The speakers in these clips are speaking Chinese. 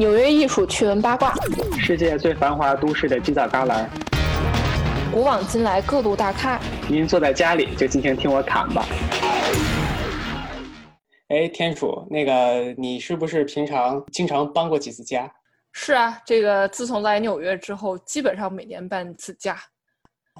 纽约艺术趣闻八卦，世界最繁华都市的犄角旮旯，古往今来各路大咖。您坐在家里就尽情听我侃吧。哎，天楚，那个你是不是平常经常搬过几次家？是啊，这个自从来纽约之后，基本上每年搬一次家。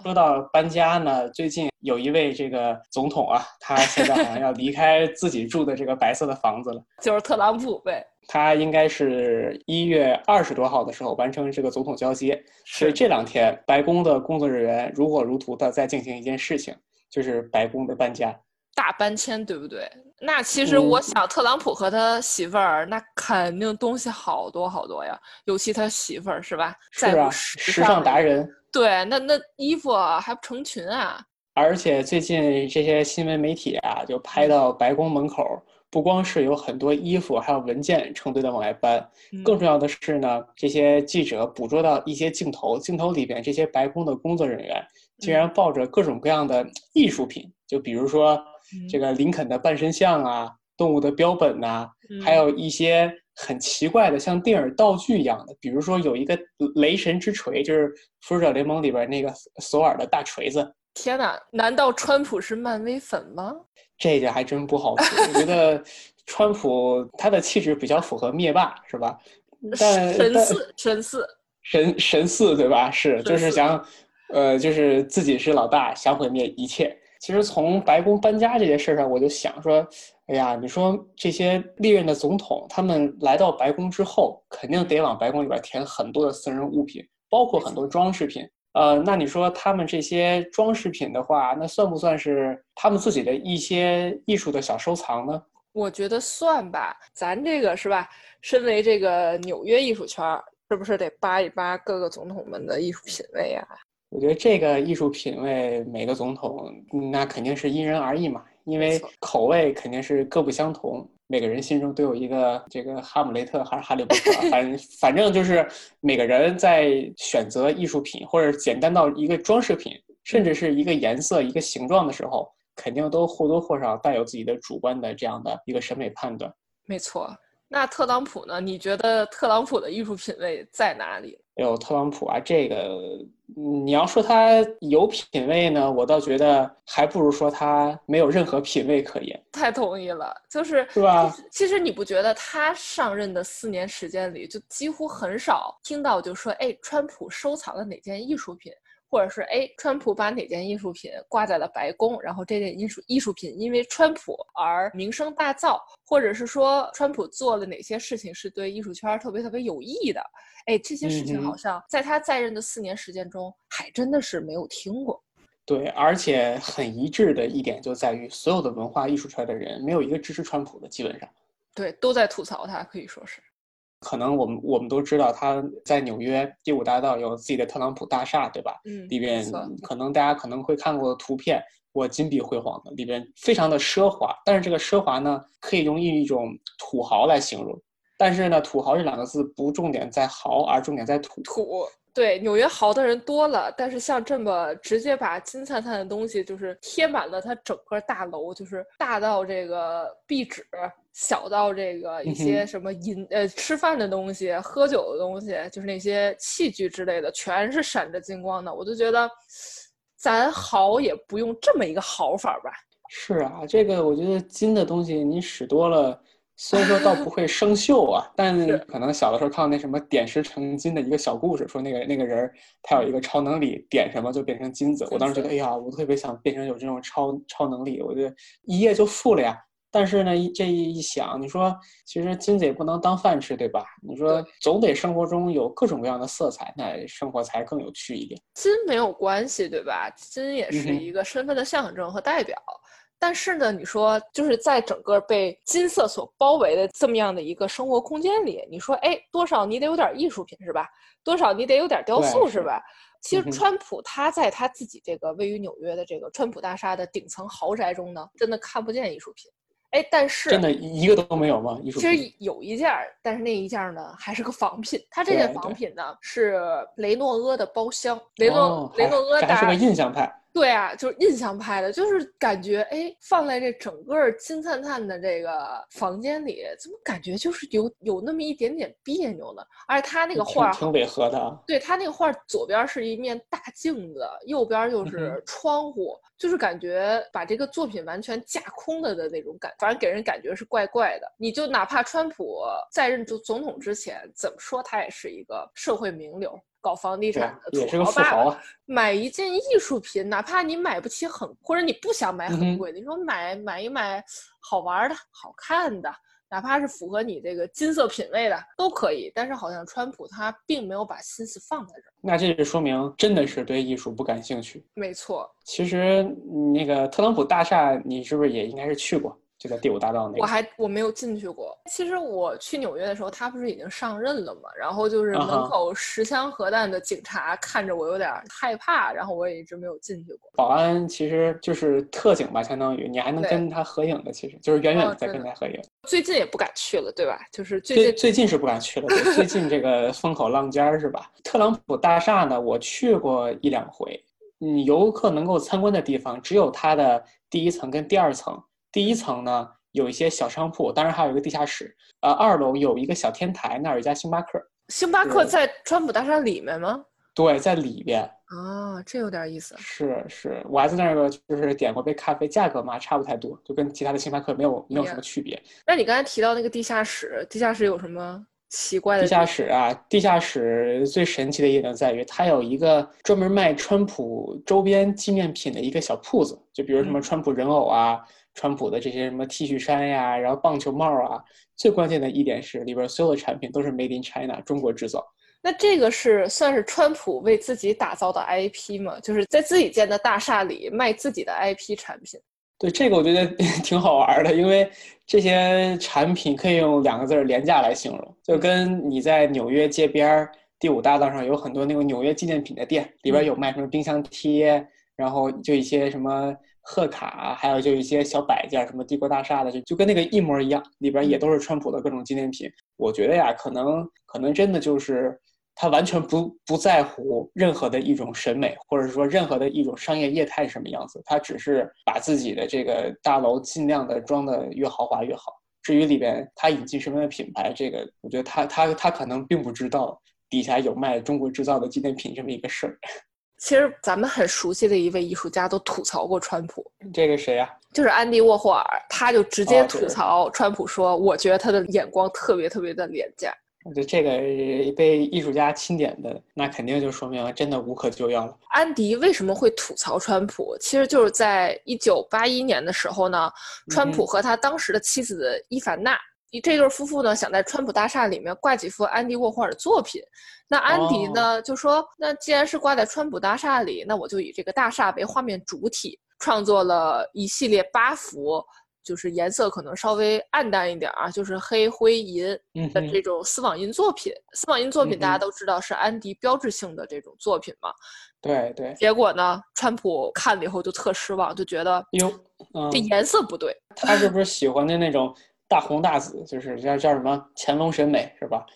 说到搬家呢，最近有一位这个总统啊，他现在好像要离开自己住的这个白色的房子了，就是特朗普呗。他应该是一月二十多号的时候完成这个总统交接，所以这两天白宫的工作人员如火如荼的在进行一件事情，就是白宫的搬家，大搬迁，对不对？那其实我想，特朗普和他媳妇儿那肯定东西好多好多呀，尤其他媳妇儿是吧？是啊，时尚达人。对，那那衣服还不成群啊！而且最近这些新闻媒体啊，就拍到白宫门口，不光是有很多衣服，还有文件成堆的往外搬。更重要的是呢，这些记者捕捉到一些镜头，镜头里边这些白宫的工作人员竟然抱着各种各样的艺术品，就比如说这个林肯的半身像啊，动物的标本呐，还有一些。很奇怪的，像电影道具一样的，比如说有一个雷神之锤，就是《复仇者联盟》里边那个索尔的大锤子。天哪，难道川普是漫威粉吗？这个还真不好说。我觉得川普他的气质比较符合灭霸，是吧？但神似，神似，神神似，对吧？是，就是想，呃，就是自己是老大，想毁灭一切。其实从白宫搬家这件事上，我就想说。哎呀，你说这些历任的总统，他们来到白宫之后，肯定得往白宫里边填很多的私人物品，包括很多装饰品。呃，那你说他们这些装饰品的话，那算不算是他们自己的一些艺术的小收藏呢？我觉得算吧，咱这个是吧？身为这个纽约艺术圈，是不是得扒一扒各个总统们的艺术品味啊？我觉得这个艺术品味，每个总统那肯定是因人而异嘛。因为口味肯定是各不相同，每个人心中都有一个这个哈姆雷特还是哈利波特，反反正就是每个人在选择艺术品或者简单到一个装饰品，甚至是一个颜色、一个形状的时候，肯定都或多或少带有自己的主观的这样的一个审美判断。没错，那特朗普呢？你觉得特朗普的艺术品味在哪里？有特朗普啊，这个你要说他有品位呢，我倒觉得还不如说他没有任何品位可言。太同意了，就是是吧？其实你不觉得他上任的四年时间里，就几乎很少听到就说，哎，川普收藏了哪件艺术品？或者是哎，川普把哪件艺术品挂在了白宫，然后这件艺术艺术品因为川普而名声大噪，或者是说川普做了哪些事情是对艺术圈特别特别有益的？哎，这些事情好像在他在任的四年时间中，还真的是没有听过。对，而且很一致的一点就在于，所有的文化艺术圈的人没有一个支持川普的，基本上。对，都在吐槽他，可以说是。可能我们我们都知道他在纽约第五大道有自己的特朗普大厦，对吧？嗯，里边可能大家可能会看过图片，我金碧辉煌的，里边非常的奢华。但是这个奢华呢，可以用一种土豪来形容。但是呢，土豪这两个字不重点在豪，而重点在土。土对纽约豪的人多了，但是像这么直接把金灿灿的东西就是贴满了它整个大楼，就是大到这个壁纸。小到这个一些什么饮呃吃饭的东西、喝酒的东西，就是那些器具之类的，全是闪着金光的。我就觉得，咱好也不用这么一个好法吧。是啊，这个我觉得金的东西你使多了，虽然说倒不会生锈啊，但可能小的时候看到那什么点石成金的一个小故事，说那个那个人他有一个超能力，点什么就变成金子。我当时觉得，哎呀，我特别想变成有这种超超能力，我觉得一夜就富了呀。但是呢，这一想，你说其实金子也不能当饭吃，对吧？你说总得生活中有各种各样的色彩，那生活才更有趣一点。金没有关系，对吧？金也是一个身份的象征和代表。但是呢，你说就是在整个被金色所包围的这么样的一个生活空间里，你说，哎，多少你得有点艺术品是吧？多少你得有点雕塑是吧？其实川普他在他自己这个位于纽约的这个川普大厦的顶层豪宅中呢，真的看不见艺术品。哎，但是真的一个都没有吗？其实有一件，但是那一件呢还是个仿品。它这件仿品呢是雷诺阿的包厢。雷诺雷诺阿还是个印象派。对啊，就是印象派的，就是感觉哎，放在这整个金灿灿的这个房间里，怎么感觉就是有有那么一点点别扭呢？而且他那个画挺违和的。对他那个画，左边是一面大镜子，右边就是窗户，就是感觉把这个作品完全架空了的那种感，反正给人感觉是怪怪的。你就哪怕川普在任总总统之前，怎么说他也是一个社会名流。搞房地产的土豪爸爸，买一件艺术品，哪怕你买不起很，或者你不想买很贵的，你说买买一买好玩的、好看的，哪怕是符合你这个金色品味的都可以。但是好像川普他并没有把心思放在这儿，那这就说明真的是对艺术不感兴趣。没错，其实那个特朗普大厦，你是不是也应该是去过？就在第五大道那，我还我没有进去过。其实我去纽约的时候，他不是已经上任了嘛？然后就是门口十枪核弹的警察看着我有点害怕，然后我也一直没有进去过。保安其实就是特警吧，相当于你还能跟他合影的，其实就是远远的在跟他合影。最近也不敢去了，对吧？就是最近最近是不敢去了。最近这个 风口浪尖儿是吧？特朗普大厦呢，我去过一两回。你，游客能够参观的地方只有它的第一层跟第二层。第一层呢有一些小商铺，当然还有一个地下室。呃，二楼有一个小天台，那儿有一家星巴克。星巴克在川普大厦里面吗？对，在里边。啊，这有点意思。是是，我还在那个就是点过杯咖啡，价格嘛差不太多，就跟其他的星巴克没有没有什么区别。那你刚才提到那个地下室，地下室有什么奇怪的？地下室啊，地下室最神奇的一点在于，它有一个专门卖川普周边纪念品的一个小铺子，就比如什么川普人偶啊。川普的这些什么 T 恤衫呀，然后棒球帽啊，最关键的一点是里边所有的产品都是 Made in China，中国制造。那这个是算是川普为自己打造的 IP 吗？就是在自己建的大厦里卖自己的 IP 产品？对，这个我觉得 挺好玩的，因为这些产品可以用两个字儿廉价来形容，就跟你在纽约街边第五大道上有很多那种纽约纪念品的店，里边有卖什么冰箱贴，然后就一些什么。贺卡，还有就一些小摆件，什么帝国大厦的，就就跟那个一模一样，里边也都是川普的各种纪念品。我觉得呀，可能可能真的就是他完全不不在乎任何的一种审美，或者说任何的一种商业业态是什么样子，他只是把自己的这个大楼尽量的装的越豪华越好。至于里边他引进什么样的品牌，这个我觉得他他他可能并不知道底下有卖中国制造的纪念品这么一个事儿。其实咱们很熟悉的一位艺术家都吐槽过川普，这个谁呀？就是安迪沃霍尔，他就直接吐槽川普说：“我觉得他的眼光特别特别的廉价。”我觉得这个被艺术家钦点的，那肯定就说明真的无可救药了。安迪为什么会吐槽川普？其实就是在一九八一年的时候呢，川普和他当时的妻子伊凡娜。这对夫妇呢，想在川普大厦里面挂几幅安迪沃霍尔的作品。那安迪呢就说：“那既然是挂在川普大厦里，那我就以这个大厦为画面主体，创作了一系列八幅，就是颜色可能稍微暗淡一点啊，就是黑灰银的这种丝网印作品。丝网印作品大家都知道是安迪标志性的这种作品嘛。对对。结果呢，川普看了以后就特失望，就觉得哟，这颜色不对。他是不是喜欢的那种？大红大紫就是叫叫什么乾隆审美是吧？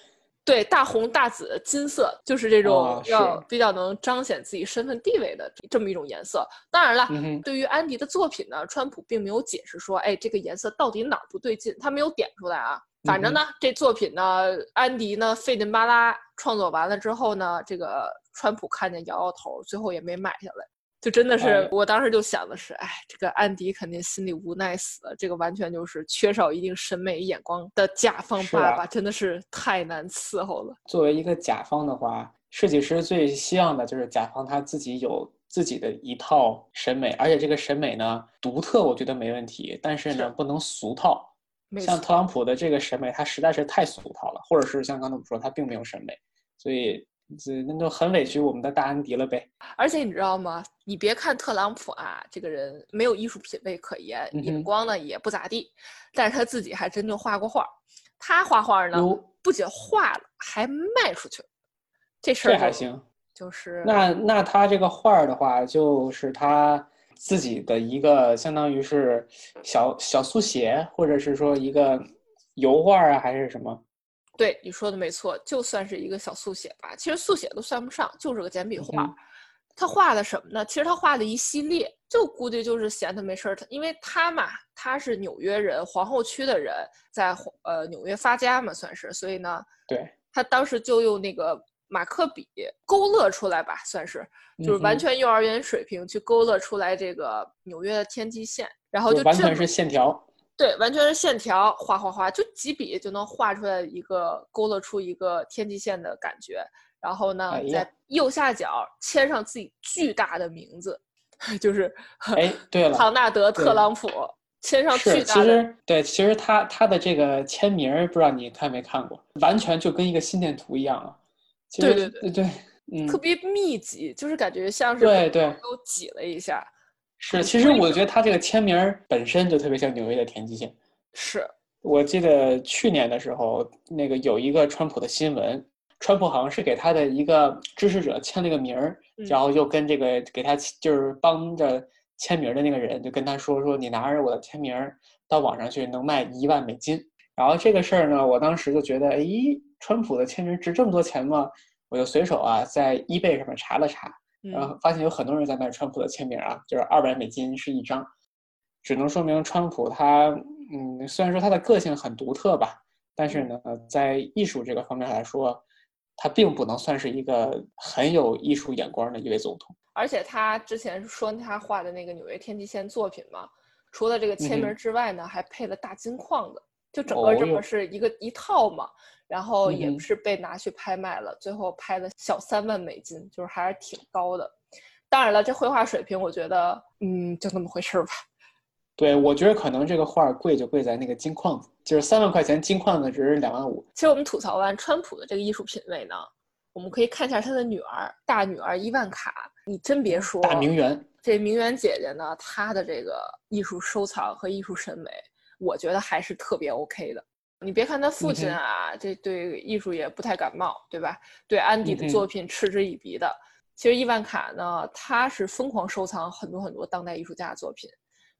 对，大红大紫金色就是这种要比较能彰显自己身份地位的这么一种颜色。当然了，对于安迪的作品呢，川普并没有解释说，哎，这个颜色到底哪儿不对劲，他没有点出来啊。反正呢，这作品呢，安迪呢费劲巴拉创作完了之后呢，这个川普看见摇摇头，最后也没买下来。就真的是，我当时就想的是，哎，这个安迪肯定心里无奈死了。这个完全就是缺少一定审美眼光的甲方爸爸，真的是太难伺候了。作为一个甲方的话，设计师最希望的就是甲方他自己有自己的一套审美，而且这个审美呢独特，我觉得没问题，但是呢不能俗套。像特朗普的这个审美，他实在是太俗套了，或者是像刚才我们说，他并没有审美，所以。这那就很委屈我们的大安迪了呗。而且你知道吗？你别看特朗普啊，这个人没有艺术品味可言，眼光呢也不咋地，但是他自己还真就画过画。他画画呢，不仅画了，还卖出去了。这事儿这还行。就是那那他这个画的话，就是他自己的一个，相当于是小小速写，或者是说一个油画啊，还是什么？对你说的没错，就算是一个小速写吧，其实速写都算不上，就是个简笔画。他画的什么呢？其实他画的一系列，就估计就是闲的没事儿。他因为他嘛，他是纽约人，皇后区的人，在呃纽约发家嘛，算是。所以呢，对他当时就用那个马克笔勾勒出来吧，算是就是完全幼儿园水平去勾勒出来这个纽约的天际线，然后就完全是线条。对，完全是线条，画画画，就几笔就能画出来一个勾勒出一个天际线的感觉。然后呢，在右下角签上自己巨大的名字，就是哎，对了，唐纳德·特朗普签上巨大的。其实对，其实他他的这个签名，不知道你看没看过，完全就跟一个心电图一样啊。对对对对，嗯，特别密集，就是感觉像是对对都挤了一下。是，其实我觉得他这个签名本身就特别像纽约的天际线。是我记得去年的时候，那个有一个川普的新闻。川普好像是给他的一个支持者签了个名儿，然后又跟这个给他就是帮着签名的那个人就跟他说说你拿着我的签名到网上去能卖一万美金。然后这个事儿呢，我当时就觉得，哎，川普的签名值这么多钱吗？我就随手啊在 eBay 上面查了查，然后发现有很多人在卖川普的签名啊，就是二百美金是一张，只能说明川普他，嗯，虽然说他的个性很独特吧，但是呢，在艺术这个方面来说。他并不能算是一个很有艺术眼光的一位总统，而且他之前说他画的那个纽约天际线作品嘛，除了这个签名之外呢，还配了大金框的，就整个这么是一个一套嘛，然后也是被拿去拍卖了，最后拍的小三万美金，就是还是挺高的。当然了，这绘画水平，我觉得，嗯，就那么回事吧。对，我觉得可能这个画贵就贵在那个金矿子，就是三万块钱金矿子值两万五。其实我们吐槽完川普的这个艺术品味呢，我们可以看一下他的女儿，大女儿伊万卡。你真别说，大名媛，这名媛姐姐呢，她的这个艺术收藏和艺术审美，我觉得还是特别 OK 的。你别看他父亲啊，这对艺术也不太感冒，对吧？对安迪的作品嗤之以鼻的。其实伊万卡呢，他是疯狂收藏很多很多当代艺术家的作品。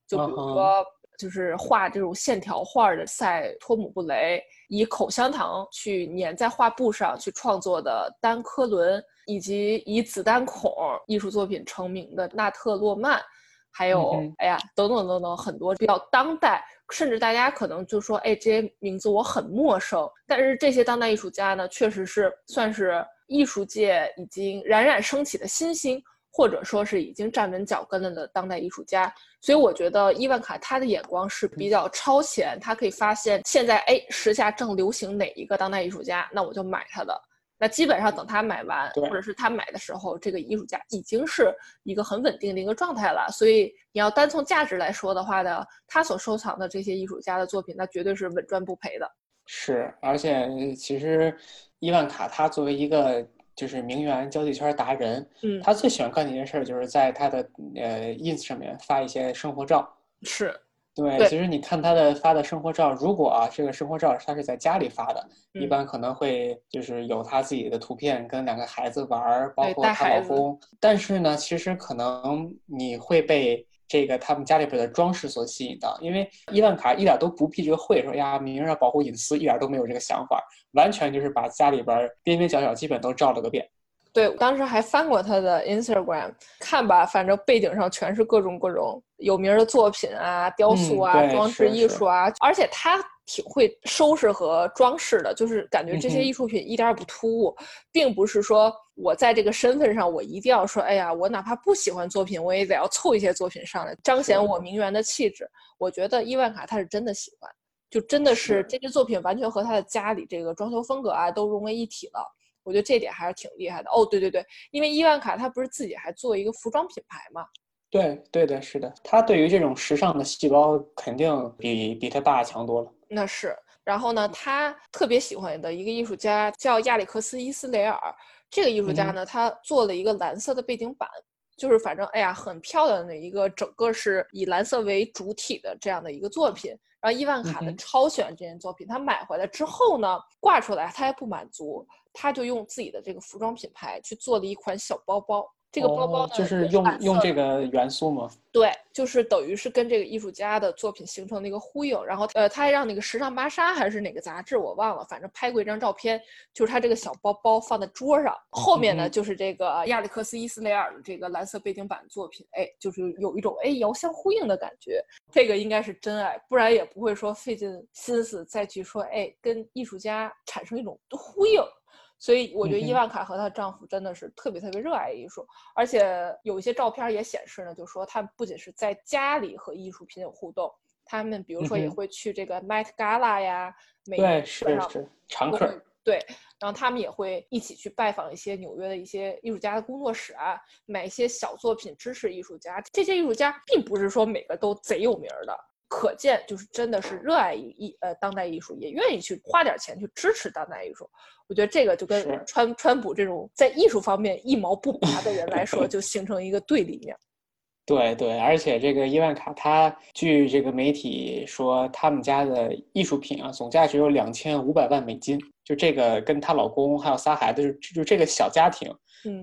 就比如说，就是画这种线条画的塞托姆布雷，以口香糖去粘在画布上去创作的丹科伦，以及以子弹孔艺术作品成名的纳特洛曼，还有哎呀，等等等等，很多比较当代，甚至大家可能就说，哎，这些名字我很陌生，但是这些当代艺术家呢，确实是算是艺术界已经冉冉升起的新星。或者说是已经站稳脚跟了的当代艺术家，所以我觉得伊万卡他的眼光是比较超前，他可以发现现在哎时下正流行哪一个当代艺术家，那我就买他的。那基本上等他买完，或者是他买的时候，这个艺术家已经是一个很稳定的一个状态了。所以你要单从价值来说的话呢，他所收藏的这些艺术家的作品，那绝对是稳赚不赔的。是，而且其实伊万卡他作为一个。就是名媛交际圈达人，嗯，他最喜欢干的一件事就是在他的呃 ins 上面发一些生活照。是，对，其实你看他的发的生活照，如果啊这个生活照他是在家里发的，一般可能会就是有他自己的图片跟两个孩子玩，包括她老公。但是呢，其实可能你会被。这个他们家里边的装饰所吸引到，因为伊万卡一点都不避这个讳，说呀，明人要保护隐私，一点都没有这个想法，完全就是把家里边边边角角基本都照了个遍。对，当时还翻过他的 Instagram，看吧，反正背景上全是各种各种有名的作品啊，雕塑啊，装饰艺术啊，而且他。挺会收拾和装饰的，就是感觉这些艺术品一点也不突兀，并不是说我在这个身份上，我一定要说，哎呀，我哪怕不喜欢作品，我也得要凑一些作品上来，彰显我名媛的气质。我觉得伊万卡他是真的喜欢，就真的是这些作品完全和他的家里这个装修风格啊都融为一体了。我觉得这点还是挺厉害的。哦，对对对，因为伊万卡他不是自己还做一个服装品牌嘛？对对的，是的，他对于这种时尚的细胞肯定比比他爸强多了。那是，然后呢，他特别喜欢的一个艺术家叫亚历克斯·伊斯雷尔。这个艺术家呢，他做了一个蓝色的背景板，就是反正哎呀，很漂亮的一个，整个是以蓝色为主体的这样的一个作品。然后伊万卡呢超喜欢这件作品，他买回来之后呢，挂出来他还不满足，他就用自己的这个服装品牌去做了一款小包包。这个包包呢就是用用这个元素吗？对，就是等于是跟这个艺术家的作品形成了一个呼应。然后呃，他还让那个时尚芭莎还是哪个杂志我忘了，反正拍过一张照片，就是他这个小包包放在桌上，后面呢就是这个亚历克斯伊斯雷尔的这个蓝色背景板作品，哎，就是有一种哎遥相呼应的感觉。这个应该是真爱，不然也不会说费尽心思再去说哎跟艺术家产生一种呼应。所以我觉得伊万卡和她丈夫真的是特别特别热爱艺术，而且有一些照片也显示呢，就说他们不仅是在家里和艺术品有互动，他们比如说也会去这个 Met Gala 呀，对，是是常客，对，然后他们也会一起去拜访一些纽约的一些艺术家的工作室啊，买一些小作品支持艺术家。这些艺术家并不是说每个都贼有名的。可见，就是真的是热爱艺呃当代艺术，也愿意去花点钱去支持当代艺术。我觉得这个就跟川川普这种在艺术方面一毛不拔的人来说，就形成一个对立面。对对，而且这个伊万卡，他据这个媒体说，他们家的艺术品啊，总价值有两千五百万美金。就这个跟她老公还有仨孩子，就就这个小家庭。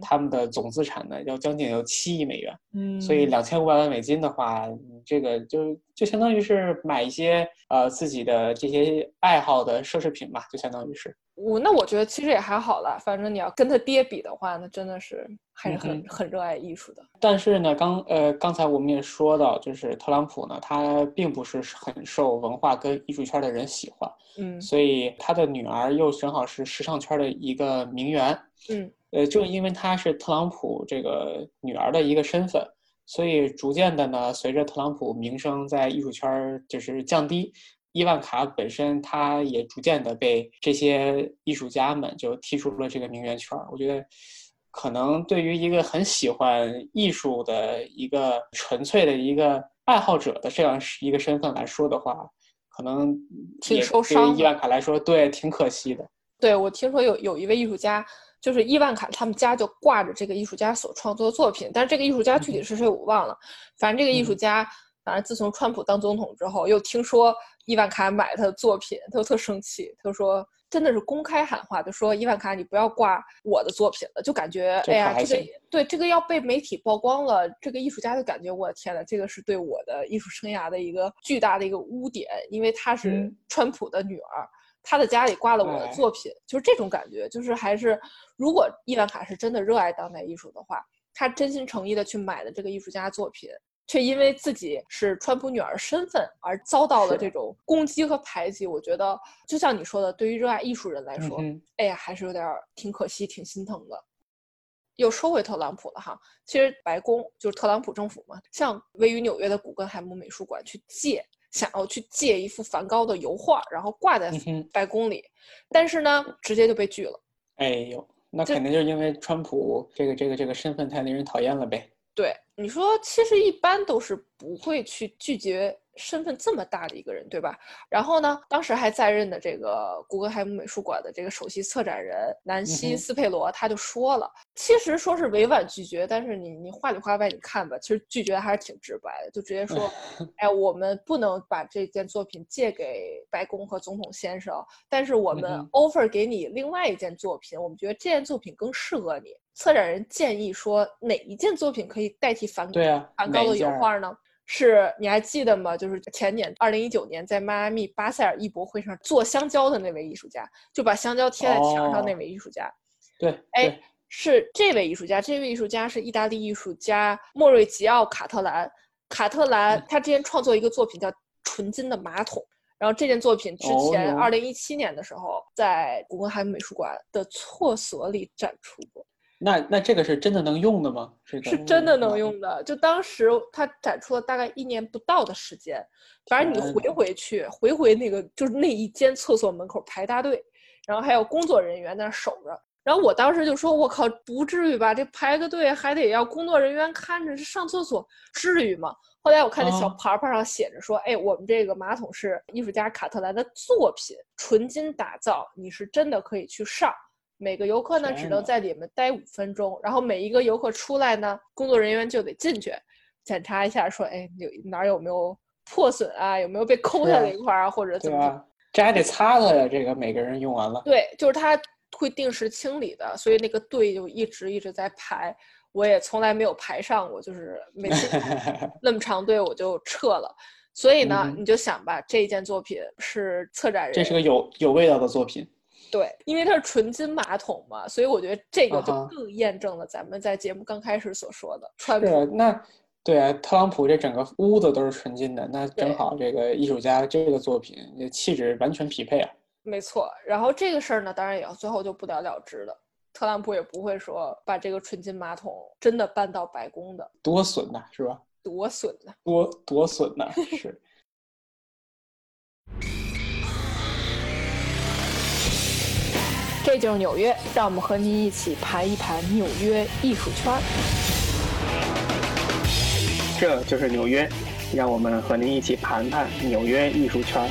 他们的总资产呢，要将近有七亿美元，嗯，所以两千五百万美金的话，这个就就相当于是买一些呃自己的这些爱好的奢侈品吧，就相当于是。我那我觉得其实也还好了，反正你要跟他爹比的话，那真的是还是很很热爱艺术的。但是呢，刚呃刚才我们也说到，就是特朗普呢，他并不是很受文化跟艺术圈的人喜欢，嗯，所以他的女儿又正好是时尚圈的一个名媛，嗯。呃，正因为她是特朗普这个女儿的一个身份，所以逐渐的呢，随着特朗普名声在艺术圈就是降低，伊万卡本身她也逐渐的被这些艺术家们就踢出了这个名媛圈。我觉得，可能对于一个很喜欢艺术的一个纯粹的一个爱好者的这样一个身份来说的话，可能挺受伤。伊万卡来说，对，挺可惜的。对，我听说有有一位艺术家。就是伊万卡他们家就挂着这个艺术家所创作的作品，但是这个艺术家具体是谁我忘了。反正这个艺术家，反正自从川普当总统之后，又听说伊万卡买他的作品，他就特生气，他就说真的是公开喊话，就说伊万卡你不要挂我的作品了，就感觉哎呀这个对这个要被媒体曝光了，这个艺术家就感觉我的天呐，这个是对我的艺术生涯的一个巨大的一个污点，因为她是川普的女儿。他的家里挂了我的作品，就是这种感觉，就是还是，如果伊万卡是真的热爱当代艺术的话，他真心诚意的去买了这个艺术家作品，却因为自己是川普女儿身份而遭到了这种攻击和排挤，我觉得就像你说的，对于热爱艺术人来说，哎呀，还是有点挺可惜、挺心疼的。又说回特朗普了哈，其实白宫就是特朗普政府嘛，向位于纽约的古根海姆美术馆去借。想要去借一幅梵高的油画，然后挂在白宫里，但是呢，直接就被拒了。哎呦，那肯定就是因为川普这个这个这个身份太令人讨厌了呗。对，你说其实一般都是不会去拒绝。身份这么大的一个人，对吧？然后呢，当时还在任的这个古根海姆美术馆的这个首席策展人南希·斯佩罗，他就说了，其实说是委婉拒绝，但是你你话里话外你看吧，其实拒绝还是挺直白的，就直接说，哎，我们不能把这件作品借给白宫和总统先生，但是我们 offer 给你另外一件作品，我们觉得这件作品更适合你。策展人建议说，哪一件作品可以代替梵梵高的油画呢？是，你还记得吗？就是前年，二零一九年，在迈阿密巴塞尔艺博会上做香蕉的那位艺术家，就把香蕉贴在墙上那位艺术家。对，哎，是这位艺术家。这位艺术家是意大利艺术家莫瑞吉奥·卡特兰。卡特兰他之前创作一个作品叫《纯金的马桶》，然后这件作品之前二零一七年的时候在古根海姆美术馆的厕所里展出过。那那这个是真的能用的吗？是真的能用的。就当时他展出了大概一年不到的时间，反正你回回去，回回那个就是那一间厕所门口排大队，然后还有工作人员在那守着。然后我当时就说：“我靠，不至于吧？这排个队还得要工作人员看着，这上厕所至于吗？”后来我看那小牌牌上写着说：“哎，我们这个马桶是艺术家卡特兰的作品，纯金打造，你是真的可以去上。”每个游客呢只能在里面待五分钟，然后每一个游客出来呢，工作人员就得进去检查一下，说哎有哪有没有破损啊，有没有被抠下来一块啊，或者怎么？这还得擦擦呀，这个每个人用完了。对，就是他会定时清理的，所以那个队就一直一直在排。我也从来没有排上过，就是每次 那么长队我就撤了。所以呢，你就想吧，这一件作品是策展人，这是个有有味道的作品。对，因为它是纯金马桶嘛，所以我觉得这个就更验证了咱们在节目刚开始所说的。是，那对啊，特朗普这整个屋子都是纯金的，那正好这个艺术家这个作品气质完全匹配啊。没错，然后这个事儿呢，当然也要最后就不了了之了。特朗普也不会说把这个纯金马桶真的搬到白宫的，多损呐，是吧？多损呐，多多损呐，是。这就是纽约，让我们和您一起盘一盘纽约艺术圈。这就是纽约，让我们和您一起盘盘纽约艺术圈。